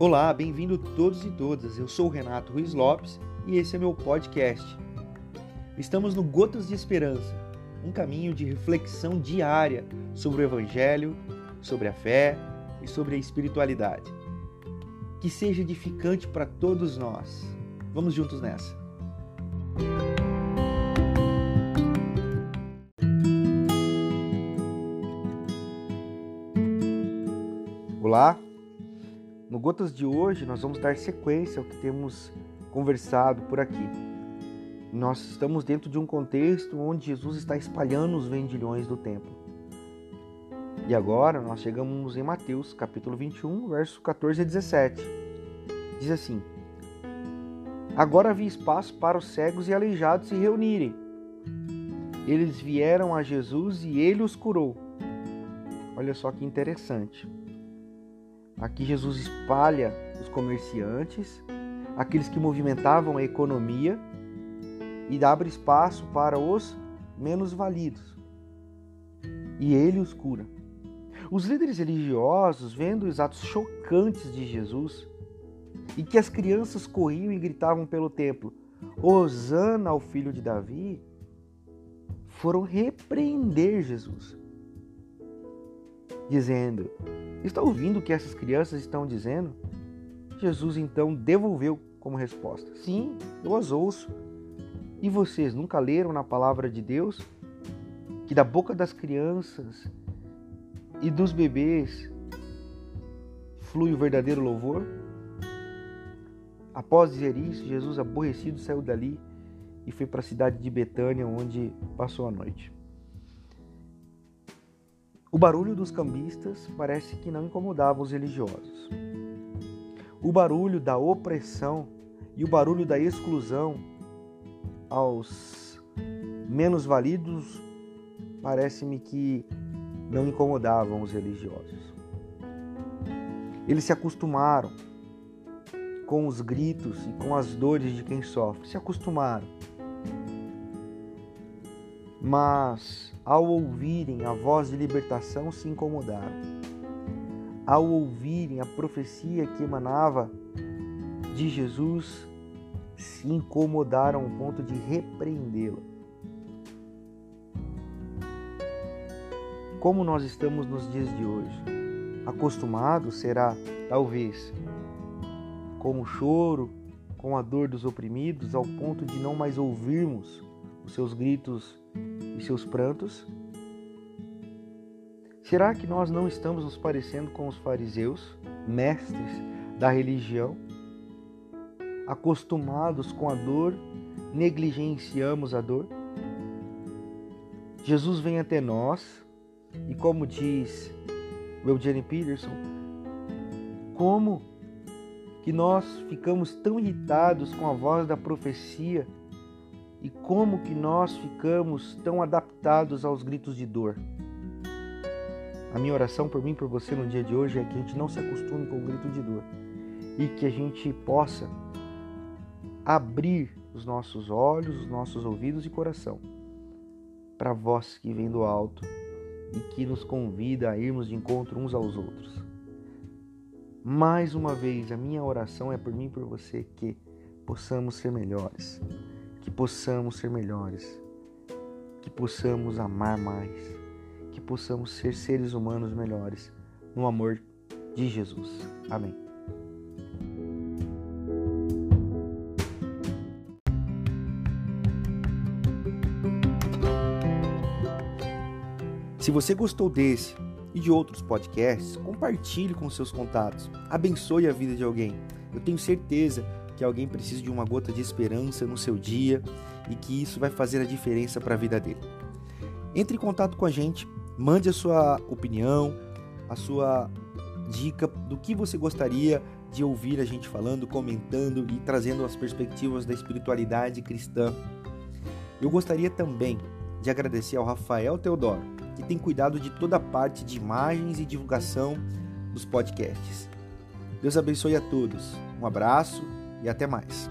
Olá, bem-vindo todos e todas. Eu sou o Renato Ruiz Lopes e esse é meu podcast. Estamos no Gotas de Esperança, um caminho de reflexão diária sobre o Evangelho, sobre a fé e sobre a espiritualidade. Que seja edificante para todos nós. Vamos juntos nessa. Olá, no Gotas de hoje, nós vamos dar sequência ao que temos conversado por aqui. Nós estamos dentro de um contexto onde Jesus está espalhando os vendilhões do templo. E agora nós chegamos em Mateus, capítulo 21, verso 14 a 17. Diz assim: Agora havia espaço para os cegos e aleijados se reunirem. Eles vieram a Jesus e ele os curou. Olha só que interessante. Aqui Jesus espalha os comerciantes, aqueles que movimentavam a economia e abre espaço para os menos validos. E ele os cura. Os líderes religiosos, vendo os atos chocantes de Jesus e que as crianças corriam e gritavam pelo templo: Hosana ao filho de Davi, foram repreender Jesus, dizendo: Está ouvindo o que essas crianças estão dizendo? Jesus então devolveu como resposta: Sim, eu as ouço. E vocês nunca leram na palavra de Deus que da boca das crianças e dos bebês flui o verdadeiro louvor? Após dizer isso, Jesus, aborrecido, saiu dali e foi para a cidade de Betânia, onde passou a noite. O barulho dos cambistas parece que não incomodava os religiosos. O barulho da opressão e o barulho da exclusão aos menos validos parece-me que não incomodavam os religiosos. Eles se acostumaram com os gritos e com as dores de quem sofre, se acostumaram. Mas ao ouvirem a voz de libertação, se incomodaram. Ao ouvirem a profecia que emanava de Jesus, se incomodaram ao ponto de repreendê-la. Como nós estamos nos dias de hoje? Acostumado será, talvez, com o choro, com a dor dos oprimidos, ao ponto de não mais ouvirmos os seus gritos e seus prantos? Será que nós não estamos nos parecendo com os fariseus, mestres da religião? Acostumados com a dor, negligenciamos a dor? Jesus vem até nós e, como diz o Eugene Peterson, como que nós ficamos tão irritados com a voz da profecia e como que nós ficamos tão adaptados aos gritos de dor. A minha oração por mim, por você no dia de hoje é que a gente não se acostume com o grito de dor e que a gente possa abrir os nossos olhos, os nossos ouvidos e coração para a voz que vem do alto e que nos convida a irmos de encontro uns aos outros. Mais uma vez, a minha oração é por mim e por você que possamos ser melhores, possamos ser melhores, que possamos amar mais, que possamos ser seres humanos melhores no amor de Jesus. Amém. Se você gostou desse e de outros podcasts, compartilhe com seus contatos, abençoe a vida de alguém. Eu tenho certeza que alguém precisa de uma gota de esperança no seu dia e que isso vai fazer a diferença para a vida dele. Entre em contato com a gente, mande a sua opinião, a sua dica do que você gostaria de ouvir a gente falando, comentando e trazendo as perspectivas da espiritualidade cristã. Eu gostaria também de agradecer ao Rafael Teodoro, que tem cuidado de toda a parte de imagens e divulgação dos podcasts. Deus abençoe a todos. Um abraço e até mais.